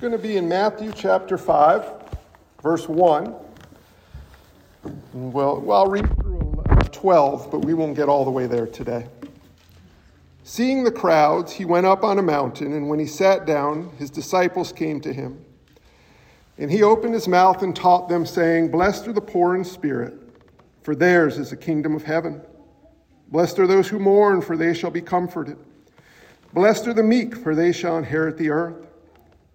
going to be in Matthew chapter 5, verse 1. Well, well, I'll read through 12, but we won't get all the way there today. Seeing the crowds, he went up on a mountain, and when he sat down, his disciples came to him. And he opened his mouth and taught them, saying, Blessed are the poor in spirit, for theirs is the kingdom of heaven. Blessed are those who mourn, for they shall be comforted. Blessed are the meek, for they shall inherit the earth.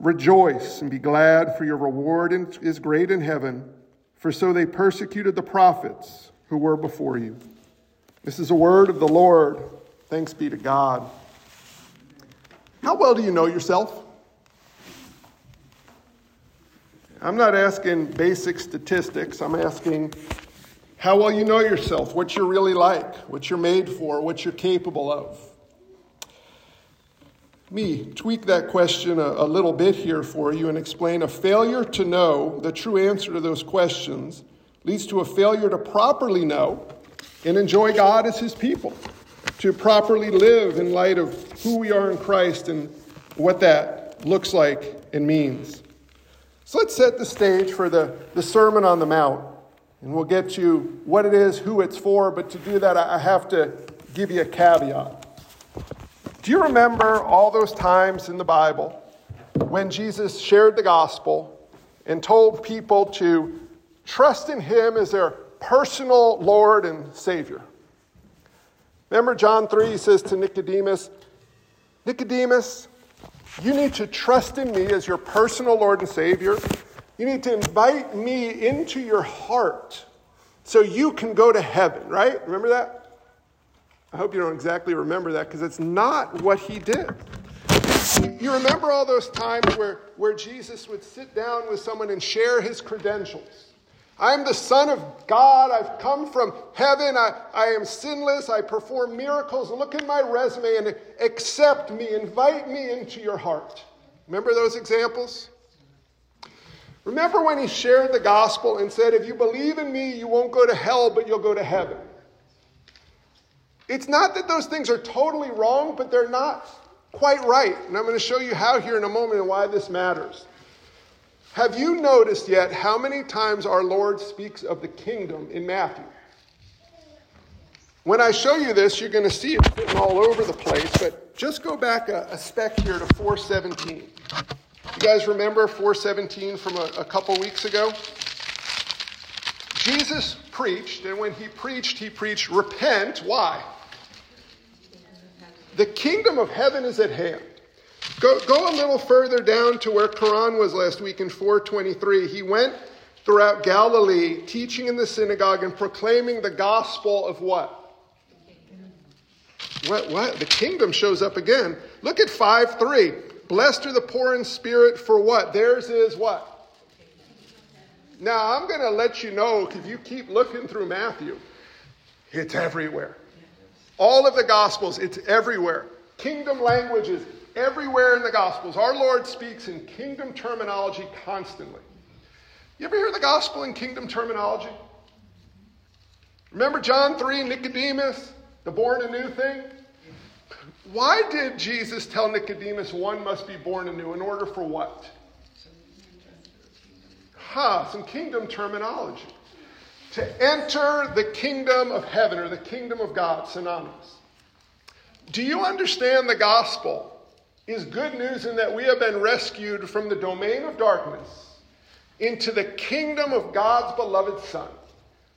Rejoice and be glad, for your reward is great in heaven, for so they persecuted the prophets who were before you. This is a word of the Lord. Thanks be to God. How well do you know yourself? I'm not asking basic statistics. I'm asking how well you know yourself, what you're really like, what you're made for, what you're capable of me tweak that question a, a, little bit here for you and explain a failure to know the true answer to those questions leads to a failure to properly know and enjoy God as His people, to properly live in light of who we are in Christ and what that looks like and means. So let's set the stage for the, the Sermon on the Mount, and we'll get to what it is, who it's for, but to do that, I have to give you a caveat. Do you remember all those times in the Bible when Jesus shared the gospel and told people to trust in him as their personal Lord and Savior? Remember, John 3 says to Nicodemus, Nicodemus, you need to trust in me as your personal Lord and Savior. You need to invite me into your heart so you can go to heaven, right? Remember that? I hope you don't exactly remember that because it's not what he did. You remember all those times where, where Jesus would sit down with someone and share his credentials. I'm the Son of God. I've come from heaven. I, I am sinless. I perform miracles. Look at my resume and accept me. Invite me into your heart. Remember those examples? Remember when he shared the gospel and said, If you believe in me, you won't go to hell, but you'll go to heaven. It's not that those things are totally wrong, but they're not quite right. And I'm going to show you how here in a moment and why this matters. Have you noticed yet how many times our Lord speaks of the kingdom in Matthew? When I show you this, you're going to see it all over the place, but just go back a, a speck here to 417. You guys remember 417 from a, a couple weeks ago? Jesus preached, and when he preached, he preached, repent. Why? The kingdom of heaven is at hand. Go, go a little further down to where Karan was last week in 423. He went throughout Galilee, teaching in the synagogue and proclaiming the gospel of what? What? What? The kingdom shows up again. Look at 5 3. Blessed are the poor in spirit, for what? Theirs is what? Now, I'm going to let you know, if you keep looking through Matthew, it's everywhere. All of the Gospels, it's everywhere. Kingdom languages, everywhere in the Gospels. Our Lord speaks in kingdom terminology constantly. You ever hear the Gospel in kingdom terminology? Remember John 3, Nicodemus, the born anew thing? Why did Jesus tell Nicodemus one must be born anew? In order for what? Huh, some kingdom terminology to enter the kingdom of heaven or the kingdom of God, synonymous. Do you understand the gospel is good news in that we have been rescued from the domain of darkness into the kingdom of God's beloved Son?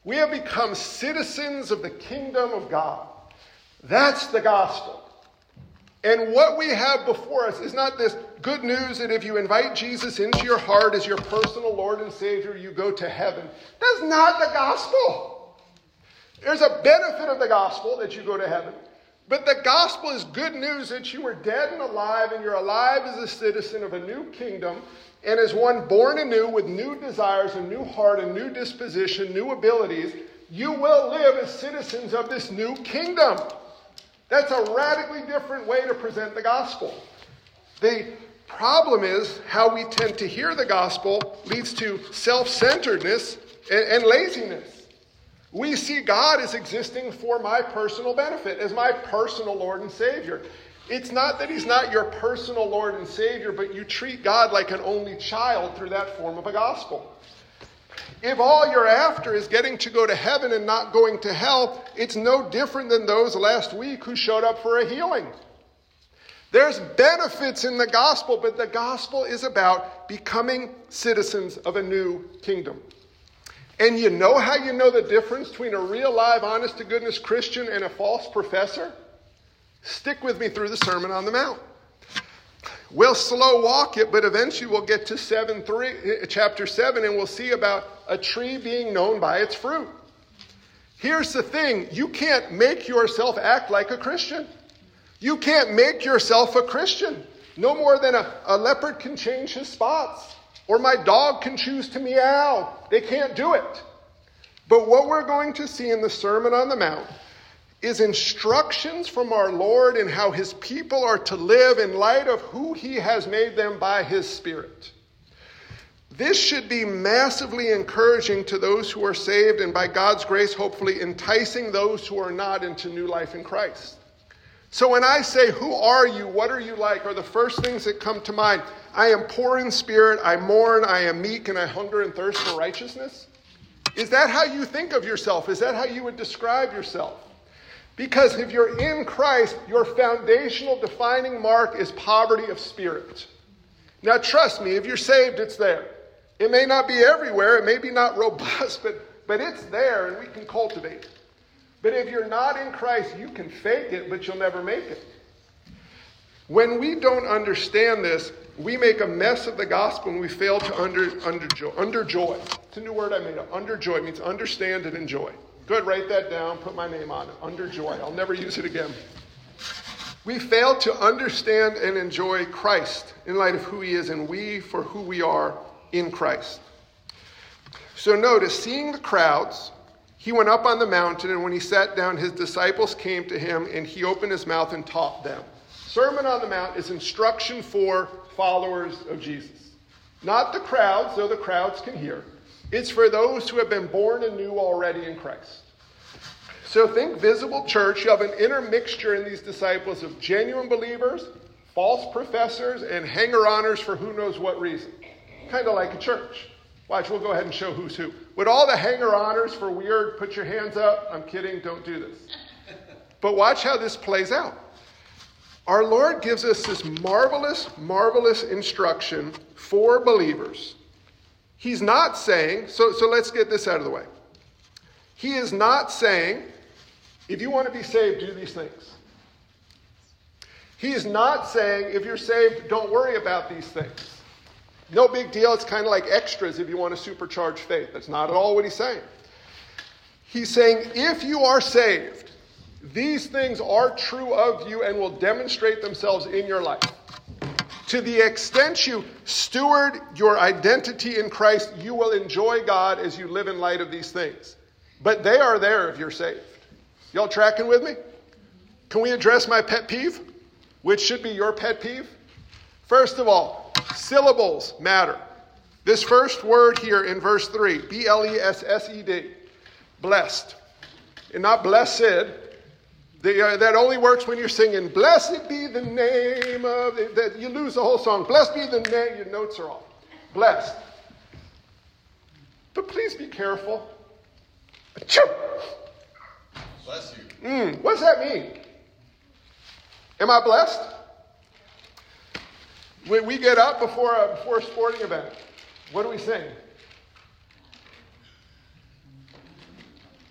We have become citizens of the kingdom of God. That's the gospel. And what we have before us is not this good news that if you invite Jesus into your heart as your personal Lord and Savior, you go to heaven. That's not the gospel. There's a benefit of the gospel that you go to heaven, But the gospel is good news that you were dead and alive, and you're alive as a citizen of a new kingdom, and as one born anew with new desires, a new heart, a new disposition, new abilities. You will live as citizens of this new kingdom. That's a radically different way to present the gospel. The problem is how we tend to hear the gospel leads to self centeredness and, and laziness. We see God as existing for my personal benefit, as my personal Lord and Savior. It's not that He's not your personal Lord and Savior, but you treat God like an only child through that form of a gospel. If all you're after is getting to go to heaven and not going to hell, it's no different than those last week who showed up for a healing. There's benefits in the gospel, but the gospel is about becoming citizens of a new kingdom. And you know how you know the difference between a real, live, honest to goodness Christian and a false professor? Stick with me through the Sermon on the Mount. We'll slow walk it, but eventually we'll get to 7 3, eh, chapter 7 and we'll see about a tree being known by its fruit. Here's the thing you can't make yourself act like a Christian. You can't make yourself a Christian. No more than a, a leopard can change his spots. Or my dog can choose to meow. They can't do it. But what we're going to see in the Sermon on the Mount is instructions from our Lord in how his people are to live in light of who he has made them by his Spirit. This should be massively encouraging to those who are saved and by God's grace, hopefully enticing those who are not into new life in Christ. So when I say, Who are you? What are you like? are the first things that come to mind. I am poor in spirit, I mourn, I am meek, and I hunger and thirst for righteousness. Is that how you think of yourself? Is that how you would describe yourself? Because if you're in Christ, your foundational defining mark is poverty of spirit. Now, trust me, if you're saved, it's there. It may not be everywhere, it may be not robust, but, but it's there and we can cultivate it. But if you're not in Christ, you can fake it, but you'll never make it. When we don't understand this, we make a mess of the gospel and we fail to under, underjoy. Underjoy. It's a new word I made up. Underjoy means understand and enjoy. Good, write that down, put my name on it. Under joy. I'll never use it again. We fail to understand and enjoy Christ in light of who he is and we for who we are in Christ. So notice, seeing the crowds, he went up on the mountain, and when he sat down, his disciples came to him, and he opened his mouth and taught them. Sermon on the Mount is instruction for followers of Jesus. Not the crowds, though the crowds can hear. It's for those who have been born anew already in Christ. So think visible church. You have an intermixture in these disciples of genuine believers, false professors, and hanger oners for who knows what reason. Kind of like a church. Watch, we'll go ahead and show who's who. Would all the hanger oners for weird put your hands up? I'm kidding, don't do this. But watch how this plays out. Our Lord gives us this marvelous, marvelous instruction for believers. He's not saying, so, so let's get this out of the way. He is not saying, if you want to be saved, do these things. He is not saying, if you're saved, don't worry about these things. No big deal. It's kind of like extras if you want to supercharge faith. That's not at all what he's saying. He's saying, if you are saved, these things are true of you and will demonstrate themselves in your life. To the extent you steward your identity in Christ, you will enjoy God as you live in light of these things. But they are there if you're saved. Y'all tracking with me? Can we address my pet peeve, which should be your pet peeve? First of all, Syllables matter. This first word here in verse 3, B L E S S E D, blessed, and not blessed. The, uh, that only works when you're singing, Blessed be the name of, that you lose the whole song. Blessed be the name, your notes are off. Blessed. But please be careful. Bless you. Mm, what does that mean? Am I blessed? When we get up before a, before a sporting event, what do we sing?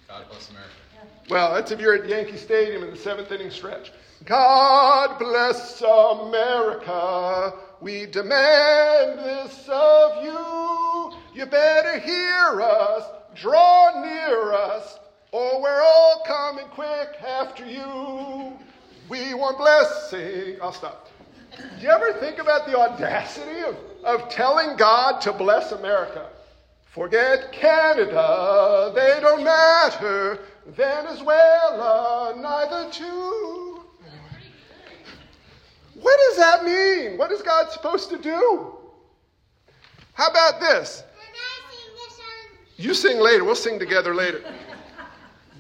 God bless America. Well, that's if you're at Yankee Stadium in the seventh inning stretch. God bless America. We demand this of you. You better hear us, draw near us, or we're all coming quick after you. We want blessing. I'll stop. Do you ever think about the audacity of, of telling God to bless America? Forget Canada, they don't matter. Venezuela, neither too. What does that mean? What is God supposed to do? How about this? You sing later. We'll sing together later.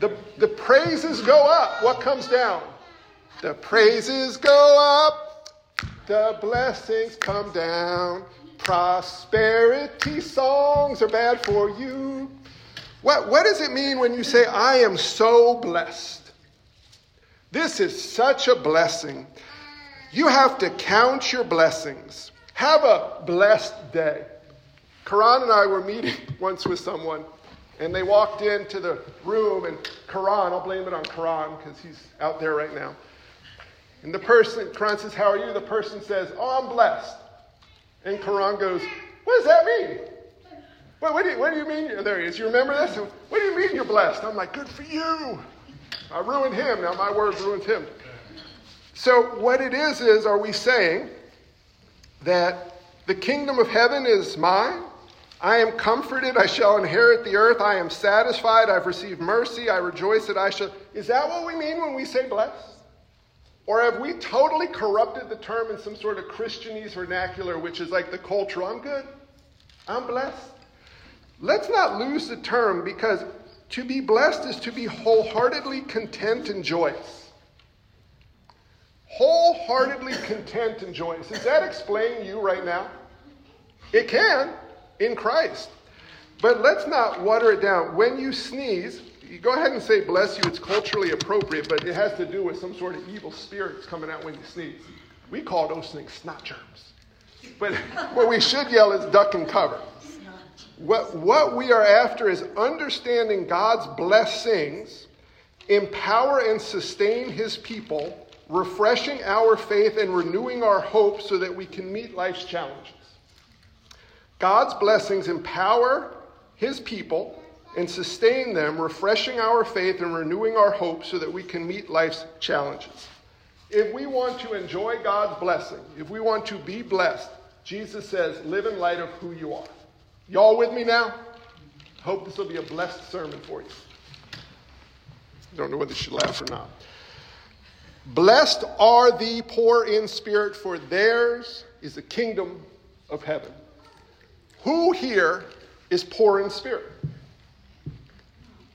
The, the praises go up. What comes down? The praises go up. The blessings come down. Prosperity songs are bad for you. What, what does it mean when you say, I am so blessed? This is such a blessing. You have to count your blessings. Have a blessed day. Karan and I were meeting once with someone, and they walked into the room, and Karan, I'll blame it on Karan because he's out there right now. And the person, Karan says, How are you? The person says, Oh, I'm blessed. And Karan goes, What does that mean? What, what, do you, what do you mean? There he is. You remember this? What do you mean you're blessed? I'm like, Good for you. I ruined him. Now my word ruined him. So, what it is, is are we saying that the kingdom of heaven is mine? I am comforted, I shall inherit the earth. I am satisfied, I've received mercy, I rejoice that I shall. Is that what we mean when we say blessed? Or have we totally corrupted the term in some sort of Christianese vernacular, which is like the culture? I'm good. I'm blessed. Let's not lose the term because to be blessed is to be wholeheartedly content and joyous. Wholeheartedly content and joyous. Does that explain you right now? It can in Christ. But let's not water it down. When you sneeze, you go ahead and say bless you. It's culturally appropriate, but it has to do with some sort of evil spirits coming out when you sneeze. We call those things snot germs. But what we should yell is duck and cover. What, what we are after is understanding God's blessings, empower and sustain his people, refreshing our faith and renewing our hope so that we can meet life's challenges. God's blessings empower his people and sustain them, refreshing our faith and renewing our hope so that we can meet life's challenges. If we want to enjoy God's blessing, if we want to be blessed, Jesus says, live in light of who you are. Y'all with me now? Hope this will be a blessed sermon for you. I don't know whether you should laugh or not. Blessed are the poor in spirit, for theirs is the kingdom of heaven. Who here is poor in spirit?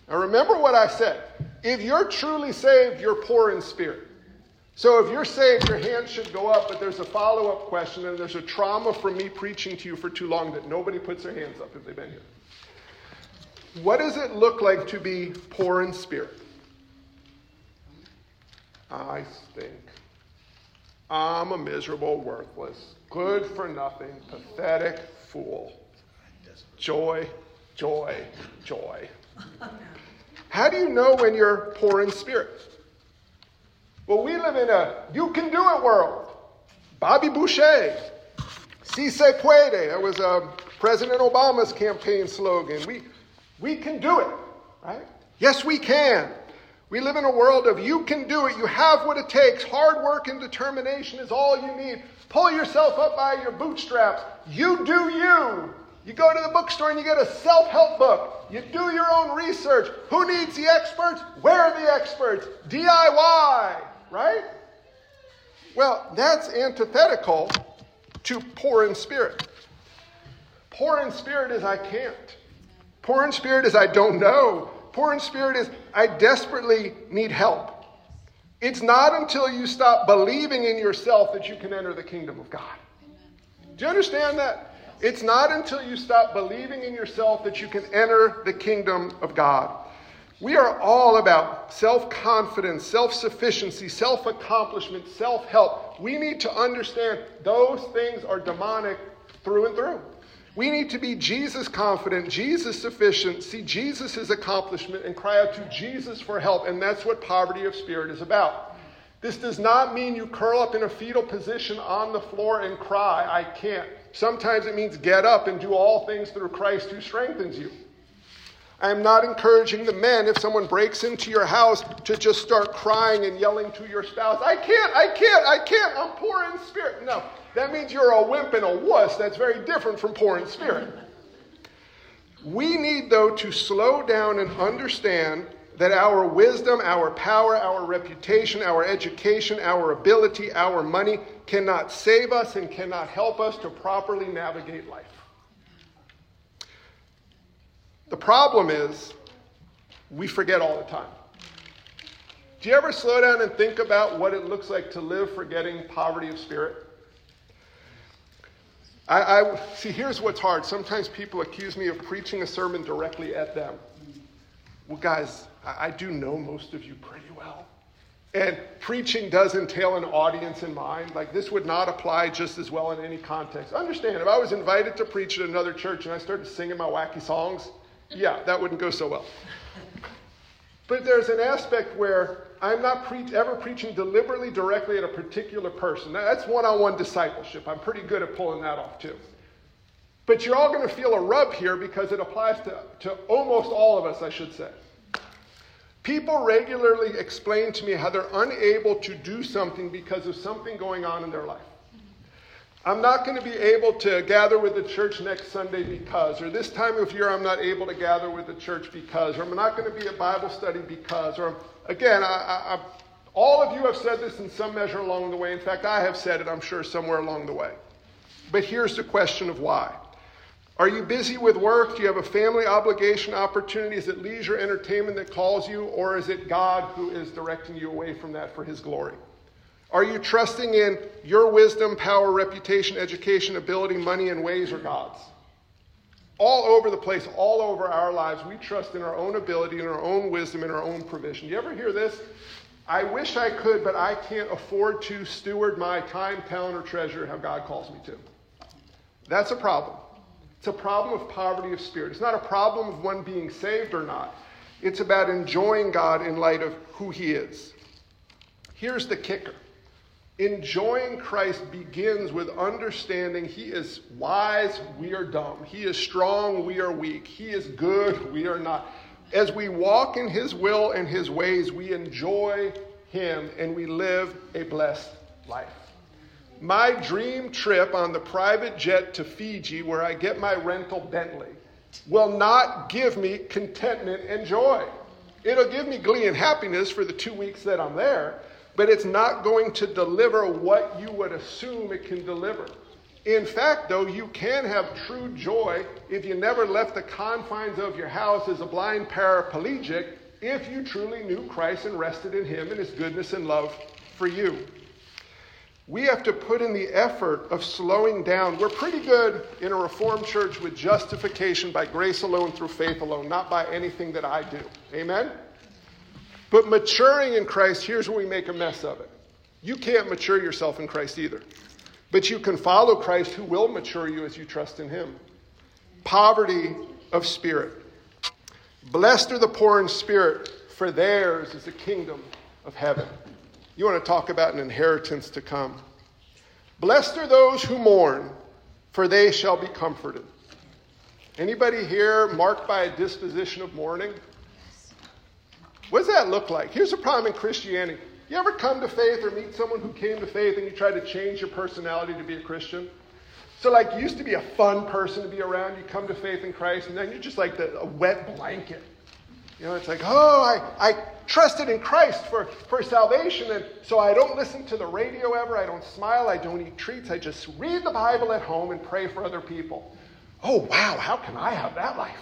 Now remember what I said. If you're truly saved, you're poor in spirit. So if you're saved, your hand should go up, but there's a follow up question, and there's a trauma from me preaching to you for too long that nobody puts their hands up if they've been here. What does it look like to be poor in spirit? I stink. I'm a miserable, worthless, good for nothing, pathetic fool. Joy, joy, joy. How do you know when you're poor in spirit? Well, we live in a you can do it world. Bobby Boucher, si se puede. That was uh, President Obama's campaign slogan. We, we can do it, right? Yes, we can. We live in a world of you can do it. You have what it takes. Hard work and determination is all you need. Pull yourself up by your bootstraps. You do you. You go to the bookstore and you get a self help book. You do your own research. Who needs the experts? Where are the experts? DIY, right? Well, that's antithetical to poor in spirit. Poor in spirit is I can't. Poor in spirit is I don't know. Poor in spirit is I desperately need help. It's not until you stop believing in yourself that you can enter the kingdom of God. Do you understand that? It's not until you stop believing in yourself that you can enter the kingdom of God. We are all about self confidence, self sufficiency, self accomplishment, self help. We need to understand those things are demonic through and through. We need to be Jesus confident, Jesus sufficient, see Jesus' accomplishment, and cry out to Jesus for help. And that's what poverty of spirit is about. This does not mean you curl up in a fetal position on the floor and cry, I can't. Sometimes it means get up and do all things through Christ who strengthens you. I am not encouraging the men, if someone breaks into your house, to just start crying and yelling to your spouse, I can't, I can't, I can't, I'm poor in spirit. No, that means you're a wimp and a wuss. That's very different from poor in spirit. We need, though, to slow down and understand that our wisdom, our power, our reputation, our education, our ability, our money cannot save us and cannot help us to properly navigate life. The problem is we forget all the time. Do you ever slow down and think about what it looks like to live forgetting poverty of spirit? I, I, see. Here's what's hard. Sometimes people accuse me of preaching a sermon directly at them. Well, guys, I, I do know most of you pretty well. And preaching does entail an audience in mind. Like, this would not apply just as well in any context. Understand, if I was invited to preach at another church and I started singing my wacky songs, yeah, that wouldn't go so well. But there's an aspect where I'm not pre- ever preaching deliberately directly at a particular person. That's one on one discipleship. I'm pretty good at pulling that off too. But you're all going to feel a rub here because it applies to, to almost all of us, I should say. People regularly explain to me how they're unable to do something because of something going on in their life. I'm not going to be able to gather with the church next Sunday because, or this time of year I'm not able to gather with the church because, or I'm not going to be at Bible study because, or again, I, I, all of you have said this in some measure along the way. In fact, I have said it, I'm sure, somewhere along the way. But here's the question of why. Are you busy with work? Do you have a family obligation, opportunity? Is it leisure entertainment that calls you, or is it God who is directing you away from that for His glory? Are you trusting in your wisdom, power, reputation, education, ability, money, and ways or God's? All over the place, all over our lives, we trust in our own ability, in our own wisdom, in our own provision. You ever hear this? I wish I could, but I can't afford to steward my time, talent, or treasure how God calls me to. That's a problem. It's a problem of poverty of spirit. It's not a problem of one being saved or not. It's about enjoying God in light of who He is. Here's the kicker Enjoying Christ begins with understanding He is wise, we are dumb. He is strong, we are weak. He is good, we are not. As we walk in His will and His ways, we enjoy Him and we live a blessed life. My dream trip on the private jet to Fiji, where I get my rental Bentley, will not give me contentment and joy. It'll give me glee and happiness for the two weeks that I'm there but it's not going to deliver what you would assume it can deliver. In fact, though, you can have true joy if you never left the confines of your house as a blind paraplegic if you truly knew Christ and rested in Him and His goodness and love for you. We have to put in the effort of slowing down. We're pretty good in a Reformed church with justification by grace alone through faith alone, not by anything that I do. Amen? But maturing in Christ, here's where we make a mess of it. You can't mature yourself in Christ either. But you can follow Christ who will mature you as you trust in him. Poverty of spirit. Blessed are the poor in spirit, for theirs is the kingdom of heaven. You want to talk about an inheritance to come. Blessed are those who mourn, for they shall be comforted. Anybody here marked by a disposition of mourning? What does that look like? Here's a problem in Christianity. You ever come to faith or meet someone who came to faith and you try to change your personality to be a Christian? So, like, you used to be a fun person to be around. You come to faith in Christ, and then you're just like the, a wet blanket. You know, it's like, oh, I, I trusted in Christ for, for salvation, and so I don't listen to the radio ever. I don't smile. I don't eat treats. I just read the Bible at home and pray for other people. Oh, wow, how can I have that life?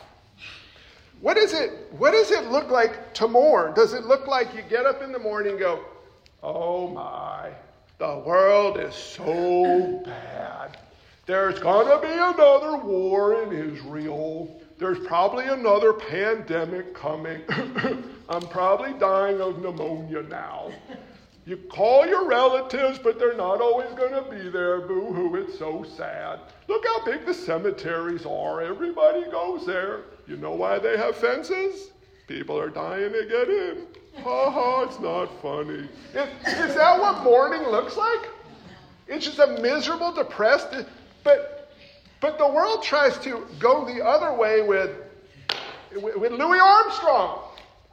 What, is it, what does it look like to mourn? Does it look like you get up in the morning and go, oh my, the world is so bad. There's going to be another war in Israel. There's probably another pandemic coming. I'm probably dying of pneumonia now. You call your relatives, but they're not always going to be there. Boo hoo, it's so sad. Look how big the cemeteries are. Everybody goes there. You know why they have fences? People are dying to get in. Ha ha, it's not funny. Is, is that what mourning looks like? It's just a miserable, depressed, but, but the world tries to go the other way with with Louis Armstrong.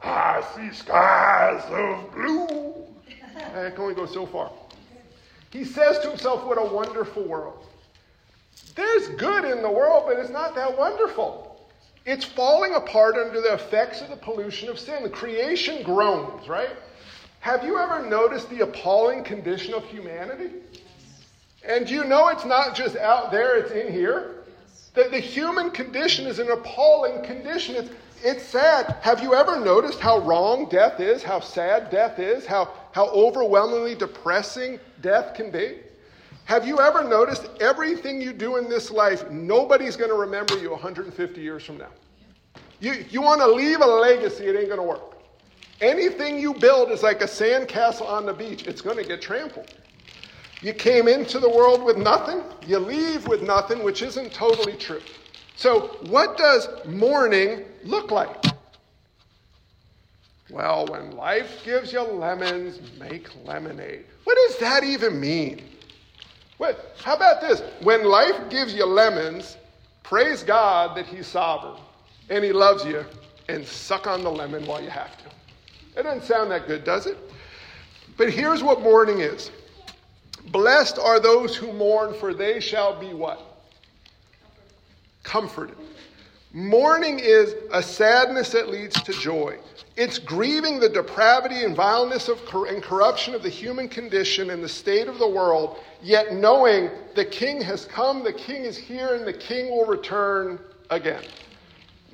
I see skies of blue. Eh, I can only go so far. He says to himself, What a wonderful world. There's good in the world, but it's not that wonderful. It's falling apart under the effects of the pollution of sin. The creation groans, right? Have you ever noticed the appalling condition of humanity? And you know it's not just out there, it's in here? That the human condition is an appalling condition. It's, it's sad. Have you ever noticed how wrong death is, how sad death is, how, how overwhelmingly depressing death can be? Have you ever noticed everything you do in this life, nobody's going to remember you 150 years from now? You, you want to leave a legacy, it ain't going to work. Anything you build is like a sandcastle on the beach, it's going to get trampled. You came into the world with nothing, you leave with nothing, which isn't totally true. So, what does mourning look like? Well, when life gives you lemons, make lemonade. What does that even mean? What, how about this? When life gives you lemons, praise God that He's sovereign and He loves you, and suck on the lemon while you have to. It doesn't sound that good, does it? But here's what mourning is Blessed are those who mourn, for they shall be what? Comforted. Mourning is a sadness that leads to joy. It's grieving the depravity and vileness of, and corruption of the human condition and the state of the world, yet knowing the king has come, the king is here, and the king will return again.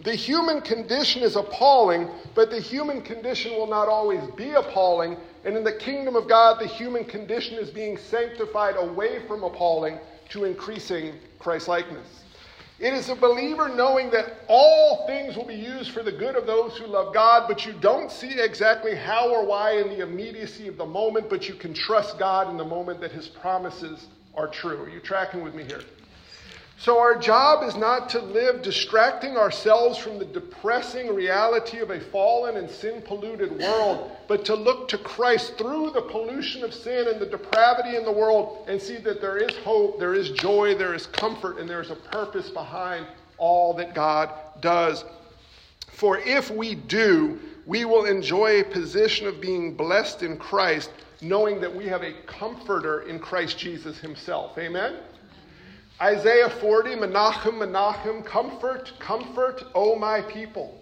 The human condition is appalling, but the human condition will not always be appalling. And in the kingdom of God, the human condition is being sanctified away from appalling to increasing Christ likeness. It is a believer knowing that all things will be used for the good of those who love God, but you don't see exactly how or why in the immediacy of the moment, but you can trust God in the moment that his promises are true. Are you tracking with me here? So, our job is not to live distracting ourselves from the depressing reality of a fallen and sin polluted world, but to look to Christ through the pollution of sin and the depravity in the world and see that there is hope, there is joy, there is comfort, and there is a purpose behind all that God does. For if we do, we will enjoy a position of being blessed in Christ, knowing that we have a comforter in Christ Jesus Himself. Amen? Isaiah 40, Menachem, Menachem, comfort, comfort, O my people.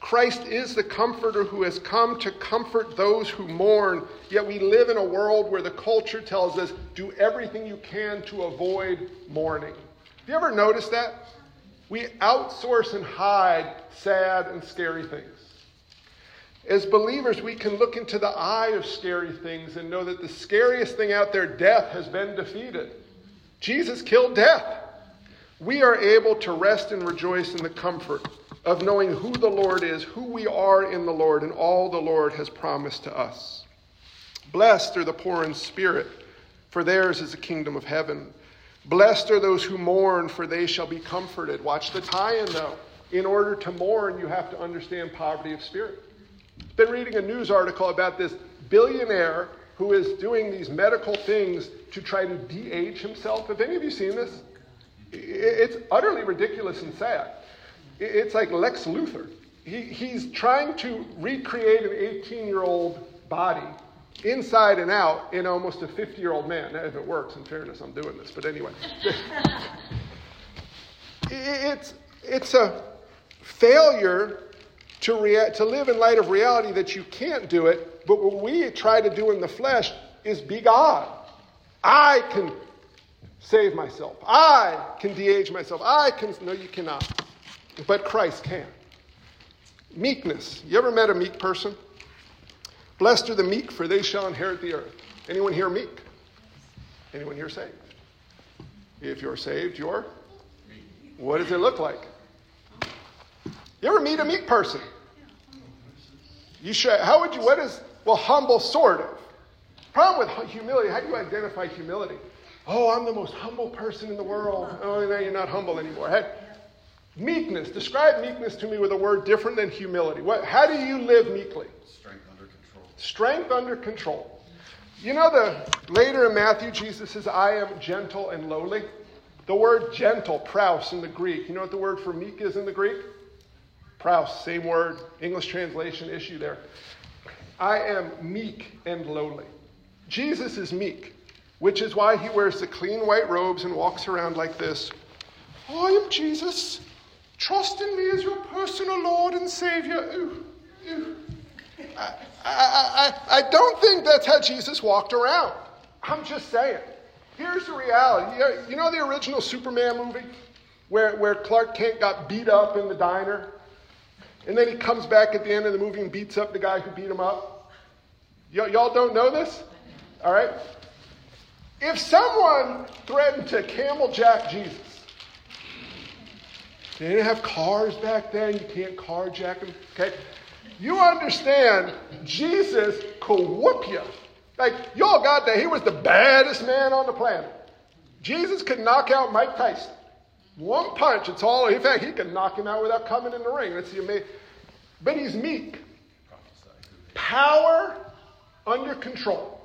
Christ is the comforter who has come to comfort those who mourn, yet we live in a world where the culture tells us do everything you can to avoid mourning. Have you ever noticed that? We outsource and hide sad and scary things. As believers, we can look into the eye of scary things and know that the scariest thing out there, death, has been defeated. Jesus killed death. We are able to rest and rejoice in the comfort of knowing who the Lord is, who we are in the Lord, and all the Lord has promised to us. Blessed are the poor in spirit, for theirs is the kingdom of heaven. Blessed are those who mourn, for they shall be comforted. Watch the tie in, though. In order to mourn, you have to understand poverty of spirit. Been reading a news article about this billionaire who is doing these medical things to try to de age himself. Have any of you seen this? It's utterly ridiculous and sad. It's like Lex Luthor. He, he's trying to recreate an 18 year old body inside and out in almost a 50 year old man. Now, if it works, in fairness, I'm doing this. But anyway, it's, it's a failure to, rea- to live in light of reality that you can't do it, but what we try to do in the flesh is be God. I can save myself. I can de-age myself. I can. No, you cannot. But Christ can. Meekness. You ever met a meek person? Blessed are the meek, for they shall inherit the earth. Anyone here meek? Anyone here saved? If you're saved, you're? What does it look like? You ever meet a meek person? You should, how would you, what is, well, humble, sort of. Problem with humility, how do you identify humility? Oh, I'm the most humble person in the world. Oh, now you're not humble anymore. Hey, meekness. Describe meekness to me with a word different than humility. What, how do you live meekly? Strength under control. Strength under control. You know, the later in Matthew, Jesus says, I am gentle and lowly. The word gentle, praus in the Greek, you know what the word for meek is in the Greek? Praus, same word, English translation issue there. I am meek and lowly. Jesus is meek, which is why he wears the clean white robes and walks around like this. I am Jesus. Trust in me as your personal Lord and Savior. Ooh, ooh. I, I, I, I don't think that's how Jesus walked around. I'm just saying. Here's the reality. You know the original Superman movie where, where Clark Kent got beat up in the diner? And then he comes back at the end of the movie and beats up the guy who beat him up? Y- y'all don't know this? All right? If someone threatened to camel jack Jesus, they didn't have cars back then, you can't carjack them, okay? You understand, Jesus could whoop you. Like, y'all got that. He was the baddest man on the planet. Jesus could knock out Mike Tyson. One punch, it's all. In fact, he can knock him out without coming in the ring. That's the amazing. But he's meek. Power under control.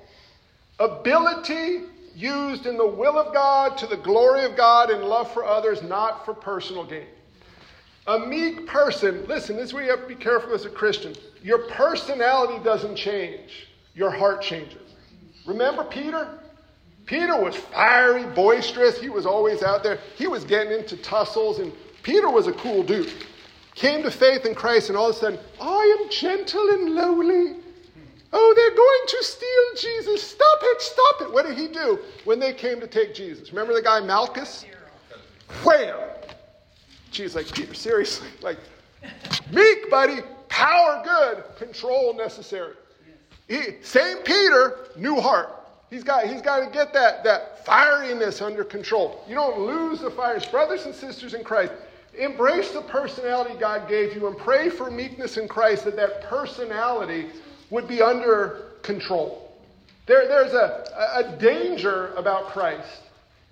Ability used in the will of God to the glory of God and love for others, not for personal gain. A meek person, listen, this is where you have to be careful as a Christian. Your personality doesn't change, your heart changes. Remember Peter? Peter was fiery, boisterous. He was always out there. He was getting into tussles, and Peter was a cool dude. Came to faith in Christ, and all of a sudden, I am gentle and lowly. Oh, they're going to steal Jesus. Stop it, stop it. What did he do when they came to take Jesus? Remember the guy Malchus? Wham! She's like, Peter, seriously. Like, meek, buddy, power good, control necessary. He, same Peter, new heart. He's got, he's got to get that, that fieriness under control. You don't lose the fire. Brothers and sisters in Christ, embrace the personality God gave you and pray for meekness in Christ that that personality would be under control. There, there's a, a danger about Christ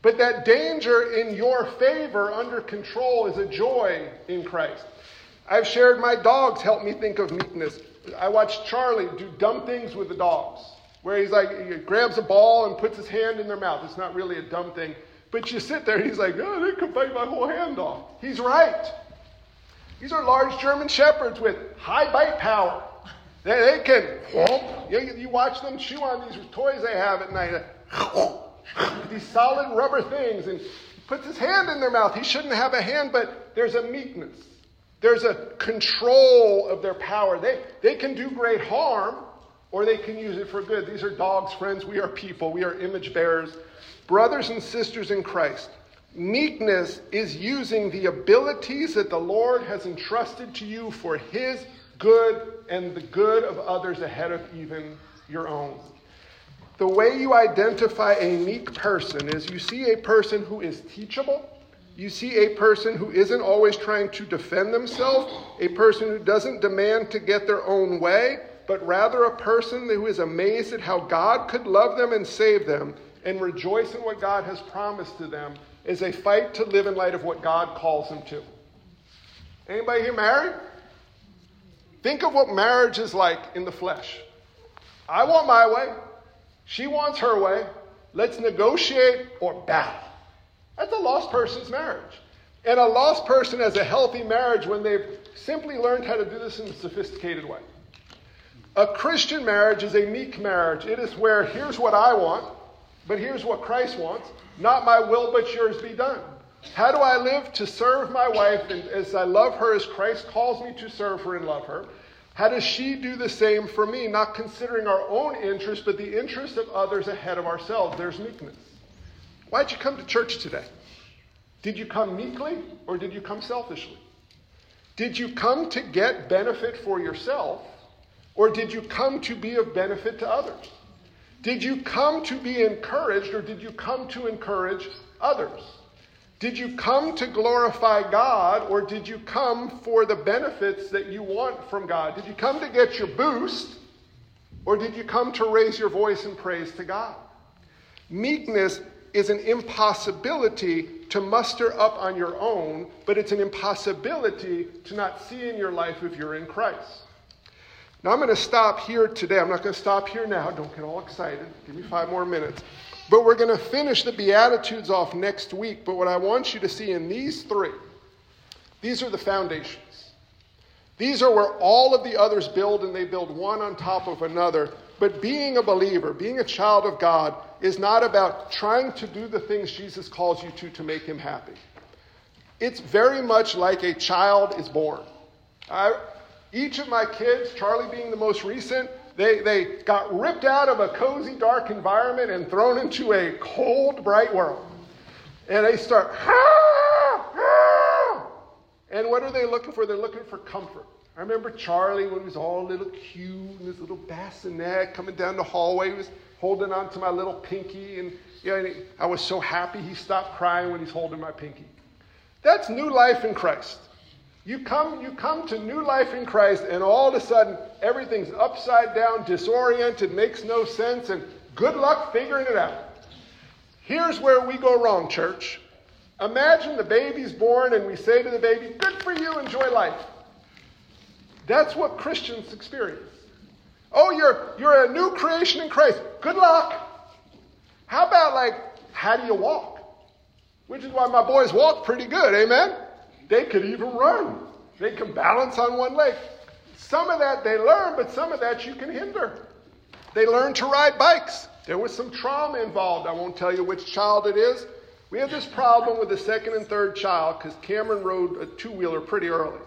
but that danger in your favor under control is a joy in Christ. I've shared my dogs help me think of meekness. I watched Charlie do dumb things with the dogs, where he's like, he grabs a ball and puts his hand in their mouth. It's not really a dumb thing. But you sit there and he's like, oh, they could bite my whole hand off. He's right. These are large German shepherds with high bite power. They, they can. You, you watch them chew on these toys they have at night these solid rubber things and puts his hand in their mouth. He shouldn't have a hand, but there's a meekness. There's a control of their power. They, they can do great harm or they can use it for good. These are dogs, friends. We are people. We are image bearers. Brothers and sisters in Christ, meekness is using the abilities that the Lord has entrusted to you for His good and the good of others ahead of even your own. The way you identify a meek person is you see a person who is teachable. You see a person who isn't always trying to defend themselves, a person who doesn't demand to get their own way, but rather a person who is amazed at how God could love them and save them and rejoice in what God has promised to them is a fight to live in light of what God calls them to. Anybody here married? Think of what marriage is like in the flesh. I want my way. She wants her way. Let's negotiate or battle. That's a lost person's marriage. And a lost person has a healthy marriage when they've simply learned how to do this in a sophisticated way. A Christian marriage is a meek marriage. It is where here's what I want, but here's what Christ wants. Not my will, but yours be done. How do I live to serve my wife and as I love her as Christ calls me to serve her and love her? How does she do the same for me, not considering our own interest, but the interest of others ahead of ourselves? There's meekness. Why'd you come to church today? Did you come meekly or did you come selfishly? Did you come to get benefit for yourself or did you come to be of benefit to others? Did you come to be encouraged or did you come to encourage others? Did you come to glorify God or did you come for the benefits that you want from God? Did you come to get your boost or did you come to raise your voice in praise to God? Meekness is an impossibility to muster up on your own, but it's an impossibility to not see in your life if you're in Christ. Now, I'm going to stop here today. I'm not going to stop here now. Don't get all excited. Give me five more minutes. But we're going to finish the Beatitudes off next week. But what I want you to see in these three, these are the foundations. These are where all of the others build and they build one on top of another. But being a believer, being a child of God, is not about trying to do the things Jesus calls you to to make him happy. It's very much like a child is born. I, each of my kids, Charlie being the most recent, they, they got ripped out of a cozy, dark environment and thrown into a cold, bright world. And they start, and what are they looking for? They're looking for comfort. I remember Charlie when he was all little cute in his little bassinet coming down the hallway. He was holding on to my little pinky. And, you know, and I was so happy he stopped crying when he's holding my pinky. That's new life in Christ. You come, you come to new life in Christ, and all of a sudden, everything's upside down, disoriented, makes no sense, and good luck figuring it out. Here's where we go wrong, church. Imagine the baby's born, and we say to the baby, Good for you, enjoy life. That's what Christians experience. Oh, you're, you're a new creation in Christ. Good luck. How about, like, how do you walk? Which is why my boys walk pretty good, amen? They could even run. They can balance on one leg. Some of that they learn, but some of that you can hinder. They learn to ride bikes. There was some trauma involved. I won't tell you which child it is. We had this problem with the second and third child because Cameron rode a two wheeler pretty early.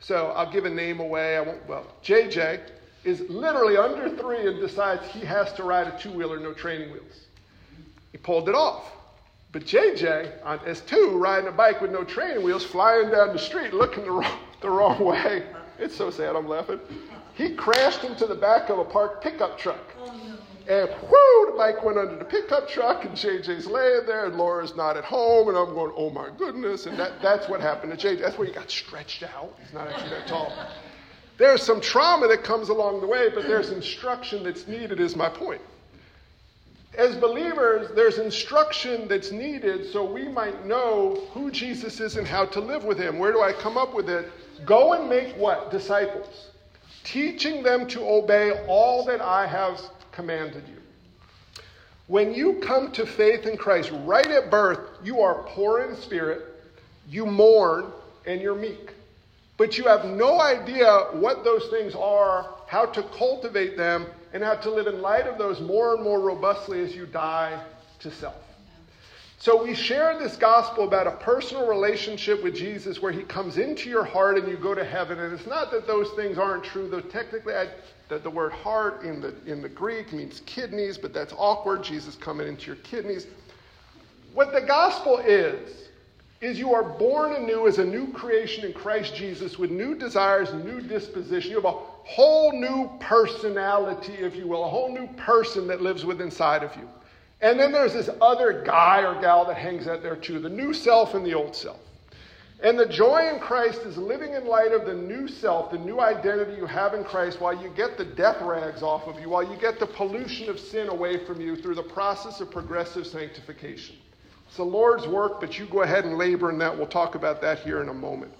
So I'll give a name away. I won't, well, JJ is literally under three and decides he has to ride a two wheeler, no training wheels. He pulled it off. But JJ, on S2, riding a bike with no training wheels, flying down the street looking the wrong, the wrong way. It's so sad, I'm laughing. He crashed into the back of a parked pickup truck. And whoo, the bike went under the pickup truck, and JJ's laying there, and Laura's not at home, and I'm going, oh my goodness. And that, that's what happened to JJ. That's where he got stretched out. He's not actually that tall. There's some trauma that comes along the way, but there's instruction that's needed, is my point as believers, there's instruction that's needed so we might know who Jesus is and how to live with him. Where do I come up with it? Go and make what? Disciples. Teaching them to obey all that I have commanded you. When you come to faith in Christ right at birth, you are poor in spirit, you mourn, and you're meek. But you have no idea what those things are, how to cultivate them, and how to live in light of those more and more robustly as you die to self. So we share this gospel about a personal relationship with Jesus where he comes into your heart and you go to heaven. And it's not that those things aren't true, though technically I, the, the word heart in the, in the Greek means kidneys, but that's awkward. Jesus coming into your kidneys. What the gospel is, is you are born anew as a new creation in Christ Jesus with new desires, new disposition. You have a whole new personality, if you will, a whole new person that lives within inside of you. And then there's this other guy or gal that hangs out there too the new self and the old self. And the joy in Christ is living in light of the new self, the new identity you have in Christ, while you get the death rags off of you, while you get the pollution of sin away from you through the process of progressive sanctification. It's the Lord's work, but you go ahead and labor in that. We'll talk about that here in a moment.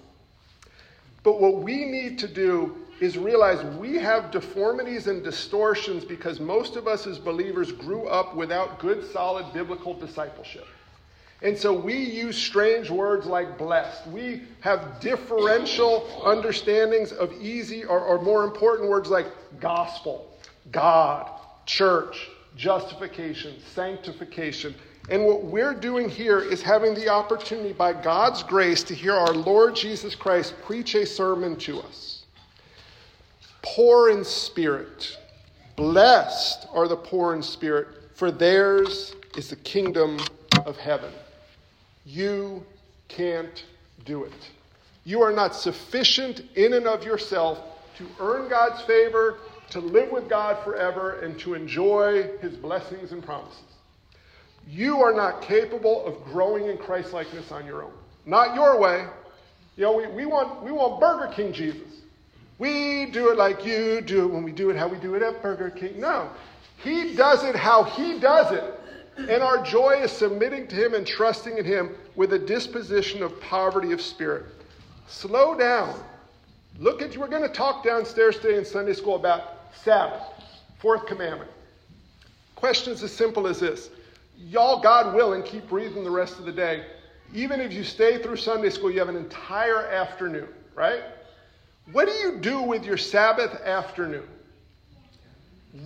But what we need to do is realize we have deformities and distortions because most of us as believers grew up without good, solid biblical discipleship. And so we use strange words like blessed. We have differential understandings of easy or, or more important words like gospel, God, church, justification, sanctification. And what we're doing here is having the opportunity by God's grace to hear our Lord Jesus Christ preach a sermon to us. Poor in spirit, blessed are the poor in spirit, for theirs is the kingdom of heaven. You can't do it. You are not sufficient in and of yourself to earn God's favor, to live with God forever, and to enjoy his blessings and promises. You are not capable of growing in Christ likeness on your own. Not your way. You know, we, we, want, we want Burger King Jesus. We do it like you do it when we do it how we do it at Burger King. No. He does it how he does it. And our joy is submitting to him and trusting in him with a disposition of poverty of spirit. Slow down. Look at you. We're going to talk downstairs today in Sunday school about Sabbath, fourth commandment. Questions as simple as this y'all, God willing, keep breathing the rest of the day. Even if you stay through Sunday school, you have an entire afternoon, right? What do you do with your Sabbath afternoon?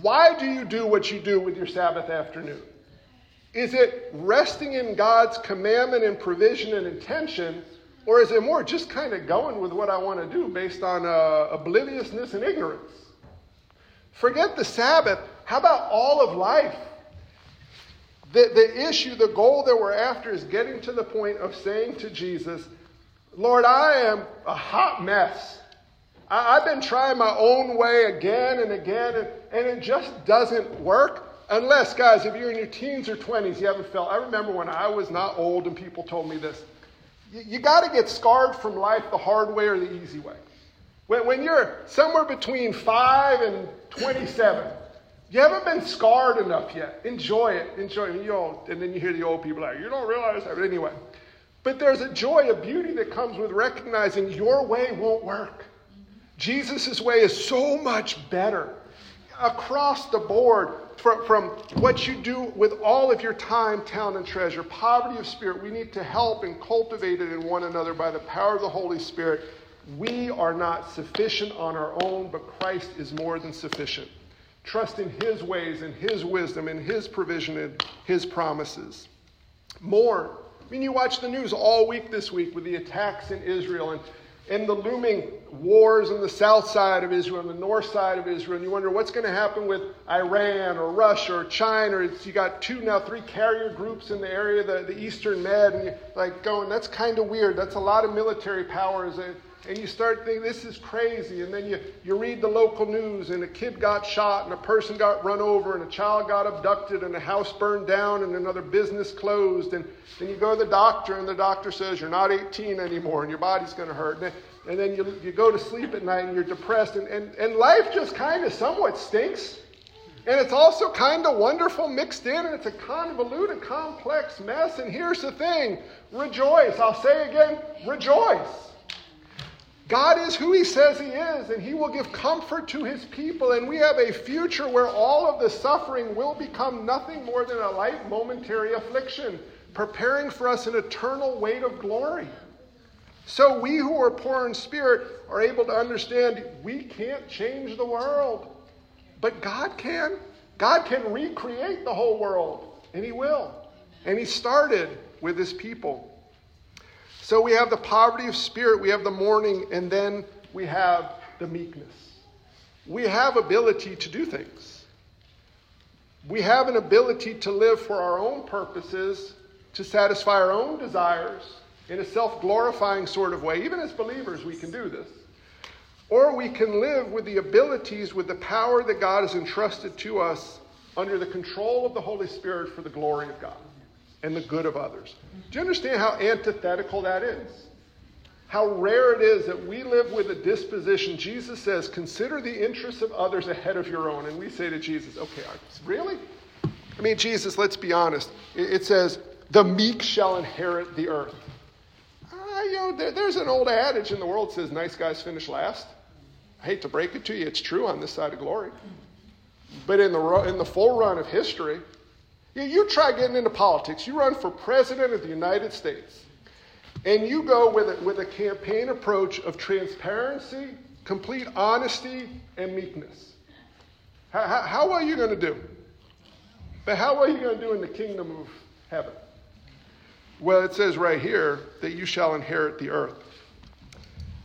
Why do you do what you do with your Sabbath afternoon? Is it resting in God's commandment and provision and intention, or is it more just kind of going with what I want to do based on uh, obliviousness and ignorance? Forget the Sabbath. How about all of life? The, the issue, the goal that we're after is getting to the point of saying to Jesus, Lord, I am a hot mess. I, have been trying my own way again and again, and, and it just doesn't work. Unless, guys, if you're in your teens or 20s, you haven't felt. I remember when I was not old and people told me this. You, you got to get scarred from life the hard way or the easy way. When, when you're somewhere between 5 and 27, you haven't been scarred enough yet. Enjoy it. Enjoy it. You know, and then you hear the old people like, you don't realize that. But anyway, but there's a joy, a beauty that comes with recognizing your way won't work. Jesus' way is so much better across the board from, from what you do with all of your time, talent, and treasure. Poverty of spirit, we need to help and cultivate it in one another by the power of the Holy Spirit. We are not sufficient on our own, but Christ is more than sufficient. Trust in His ways and His wisdom and His provision and His promises. More. I mean, you watch the news all week this week with the attacks in Israel and, and the looming wars on the south side of Israel and the north side of Israel. And you wonder what's going to happen with Iran or Russia or China. It's, you got two, now three carrier groups in the area, the, the Eastern Med, and you're like going, that's kind of weird. That's a lot of military powers. And, and you start thinking, this is crazy. And then you, you read the local news, and a kid got shot, and a person got run over, and a child got abducted, and a house burned down, and another business closed. And then you go to the doctor, and the doctor says, You're not 18 anymore, and your body's going to hurt. And, and then you, you go to sleep at night, and you're depressed, and, and, and life just kind of somewhat stinks. And it's also kind of wonderful mixed in, and it's a convoluted, complex mess. And here's the thing rejoice. I'll say again, rejoice. God is who He says He is, and He will give comfort to His people. And we have a future where all of the suffering will become nothing more than a light momentary affliction, preparing for us an eternal weight of glory. So we who are poor in spirit are able to understand we can't change the world, but God can. God can recreate the whole world, and He will. And He started with His people. So we have the poverty of spirit, we have the mourning, and then we have the meekness. We have ability to do things. We have an ability to live for our own purposes, to satisfy our own desires in a self glorifying sort of way. Even as believers, we can do this. Or we can live with the abilities, with the power that God has entrusted to us under the control of the Holy Spirit for the glory of God and the good of others. Do you understand how antithetical that is? How rare it is that we live with a disposition. Jesus says, consider the interests of others ahead of your own. And we say to Jesus, okay, really? I mean, Jesus, let's be honest. It says, the meek shall inherit the earth. Uh, you know, there, there's an old adage in the world that says, nice guys finish last. I hate to break it to you, it's true on this side of glory. But in the, in the full run of history, you, you try getting into politics. You run for president of the United States, and you go with a, with a campaign approach of transparency, complete honesty, and meekness. How, how, how are you going to do? But how are you going to do in the kingdom of heaven? Well, it says right here that you shall inherit the earth.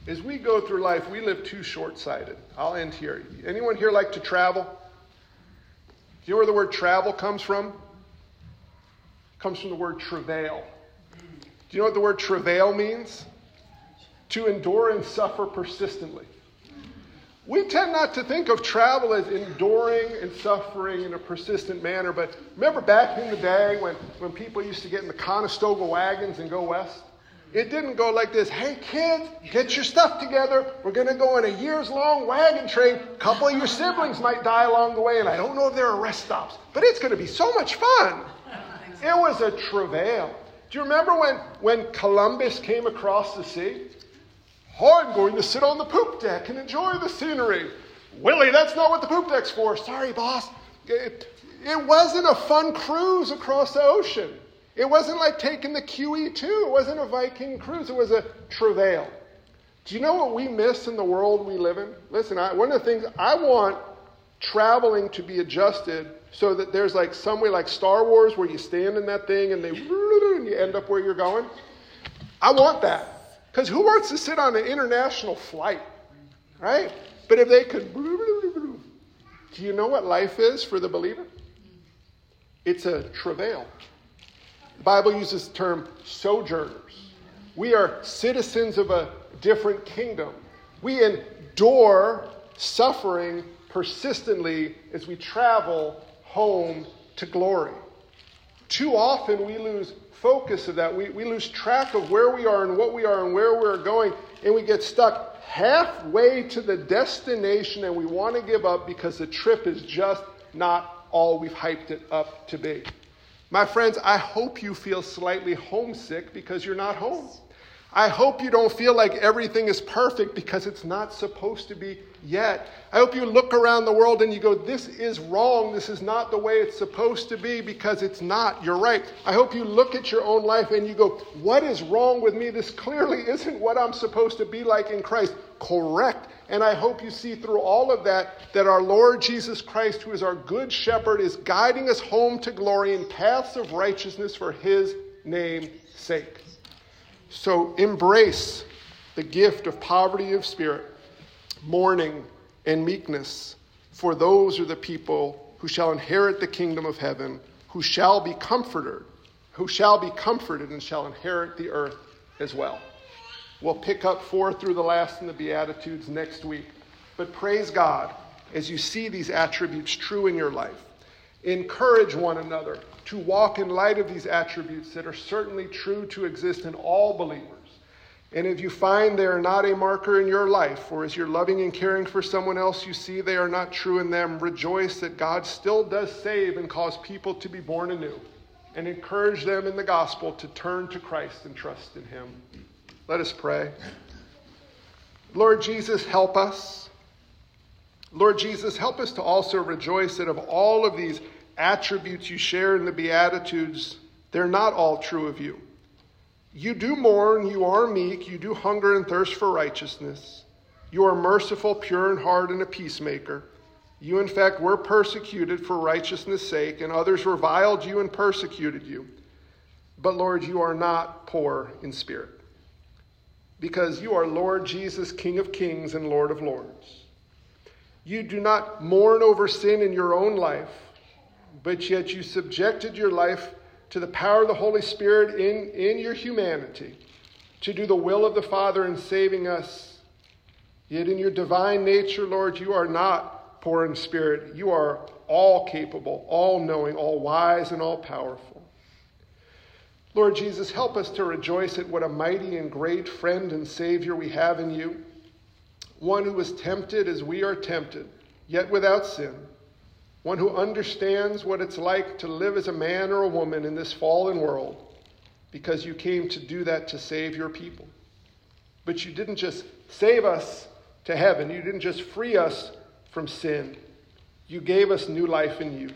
As we go through life, we live too short sighted. I'll end here. Anyone here like to travel? Do you know where the word travel comes from? Comes from the word travail. Do you know what the word travail means? To endure and suffer persistently. We tend not to think of travel as enduring and suffering in a persistent manner, but remember back in the day when, when people used to get in the Conestoga wagons and go west? It didn't go like this hey, kids, get your stuff together. We're going to go on a years long wagon train. A couple of your siblings might die along the way, and I don't know if there are rest stops, but it's going to be so much fun. It was a travail. Do you remember when, when Columbus came across the sea? Oh, I'm going to sit on the poop deck and enjoy the scenery. Willie, that's not what the poop deck's for. Sorry, boss. It, it wasn't a fun cruise across the ocean. It wasn't like taking the QE2. It wasn't a Viking cruise. It was a travail. Do you know what we miss in the world we live in? Listen, I, one of the things I want traveling to be adjusted so that there's like some way like Star Wars where you stand in that thing and they and you end up where you're going. I want that. Because who wants to sit on an international flight? Right? But if they could do you know what life is for the believer? It's a travail. The Bible uses the term sojourners. We are citizens of a different kingdom. We endure suffering persistently as we travel home to glory. Too often we lose focus of that. We, we lose track of where we are and what we are and where we're going, and we get stuck halfway to the destination and we want to give up because the trip is just not all we've hyped it up to be. My friends, I hope you feel slightly homesick because you're not home. I hope you don't feel like everything is perfect because it's not supposed to be yet. I hope you look around the world and you go, This is wrong. This is not the way it's supposed to be because it's not. You're right. I hope you look at your own life and you go, What is wrong with me? This clearly isn't what I'm supposed to be like in Christ. Correct. And I hope you see through all of that that our Lord Jesus Christ, who is our good shepherd, is guiding us home to glory in paths of righteousness for his name's sake. So embrace the gift of poverty of spirit, mourning, and meekness, for those are the people who shall inherit the kingdom of heaven, who shall be comforted, who shall be comforted and shall inherit the earth as well. We'll pick up four through the last in the Beatitudes next week. But praise God as you see these attributes true in your life. Encourage one another to walk in light of these attributes that are certainly true to exist in all believers. And if you find they are not a marker in your life, or as you're loving and caring for someone else, you see they are not true in them, rejoice that God still does save and cause people to be born anew. And encourage them in the gospel to turn to Christ and trust in Him. Let us pray. Lord Jesus, help us. Lord Jesus, help us to also rejoice that of all of these attributes you share in the Beatitudes, they're not all true of you. You do mourn, you are meek, you do hunger and thirst for righteousness. You are merciful, pure in heart, and a peacemaker. You, in fact, were persecuted for righteousness' sake, and others reviled you and persecuted you. But, Lord, you are not poor in spirit, because you are Lord Jesus, King of kings and Lord of lords. You do not mourn over sin in your own life but yet you subjected your life to the power of the Holy Spirit in, in your humanity to do the will of the Father in saving us. Yet in your divine nature, Lord, you are not poor in spirit. You are all capable, all knowing, all wise, and all powerful. Lord Jesus, help us to rejoice at what a mighty and great friend and Savior we have in you. One who was tempted as we are tempted, yet without sin one who understands what it's like to live as a man or a woman in this fallen world, because you came to do that to save your people. But you didn't just save us to heaven, you didn't just free us from sin, you gave us new life in you.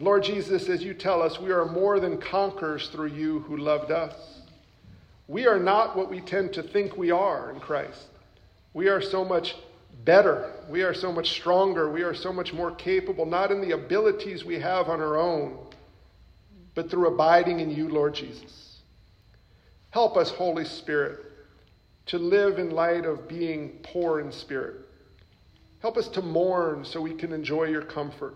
Lord Jesus, as you tell us, we are more than conquerors through you who loved us. We are not what we tend to think we are in Christ. We are so much better. We are so much stronger. We are so much more capable, not in the abilities we have on our own, but through abiding in you, Lord Jesus. Help us, Holy Spirit, to live in light of being poor in spirit. Help us to mourn so we can enjoy your comfort.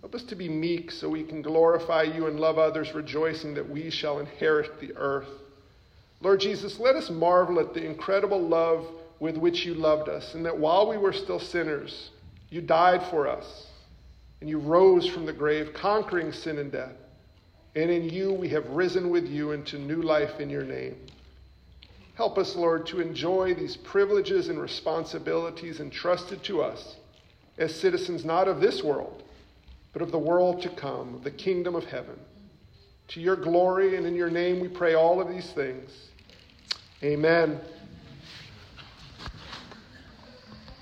Help us to be meek so we can glorify you and love others, rejoicing that we shall inherit the earth. Lord Jesus, let us marvel at the incredible love with which you loved us, and that while we were still sinners, you died for us, and you rose from the grave, conquering sin and death. And in you we have risen with you into new life in your name. Help us, Lord, to enjoy these privileges and responsibilities entrusted to us as citizens not of this world, but of the world to come, the kingdom of heaven. To your glory and in your name we pray all of these things. Amen.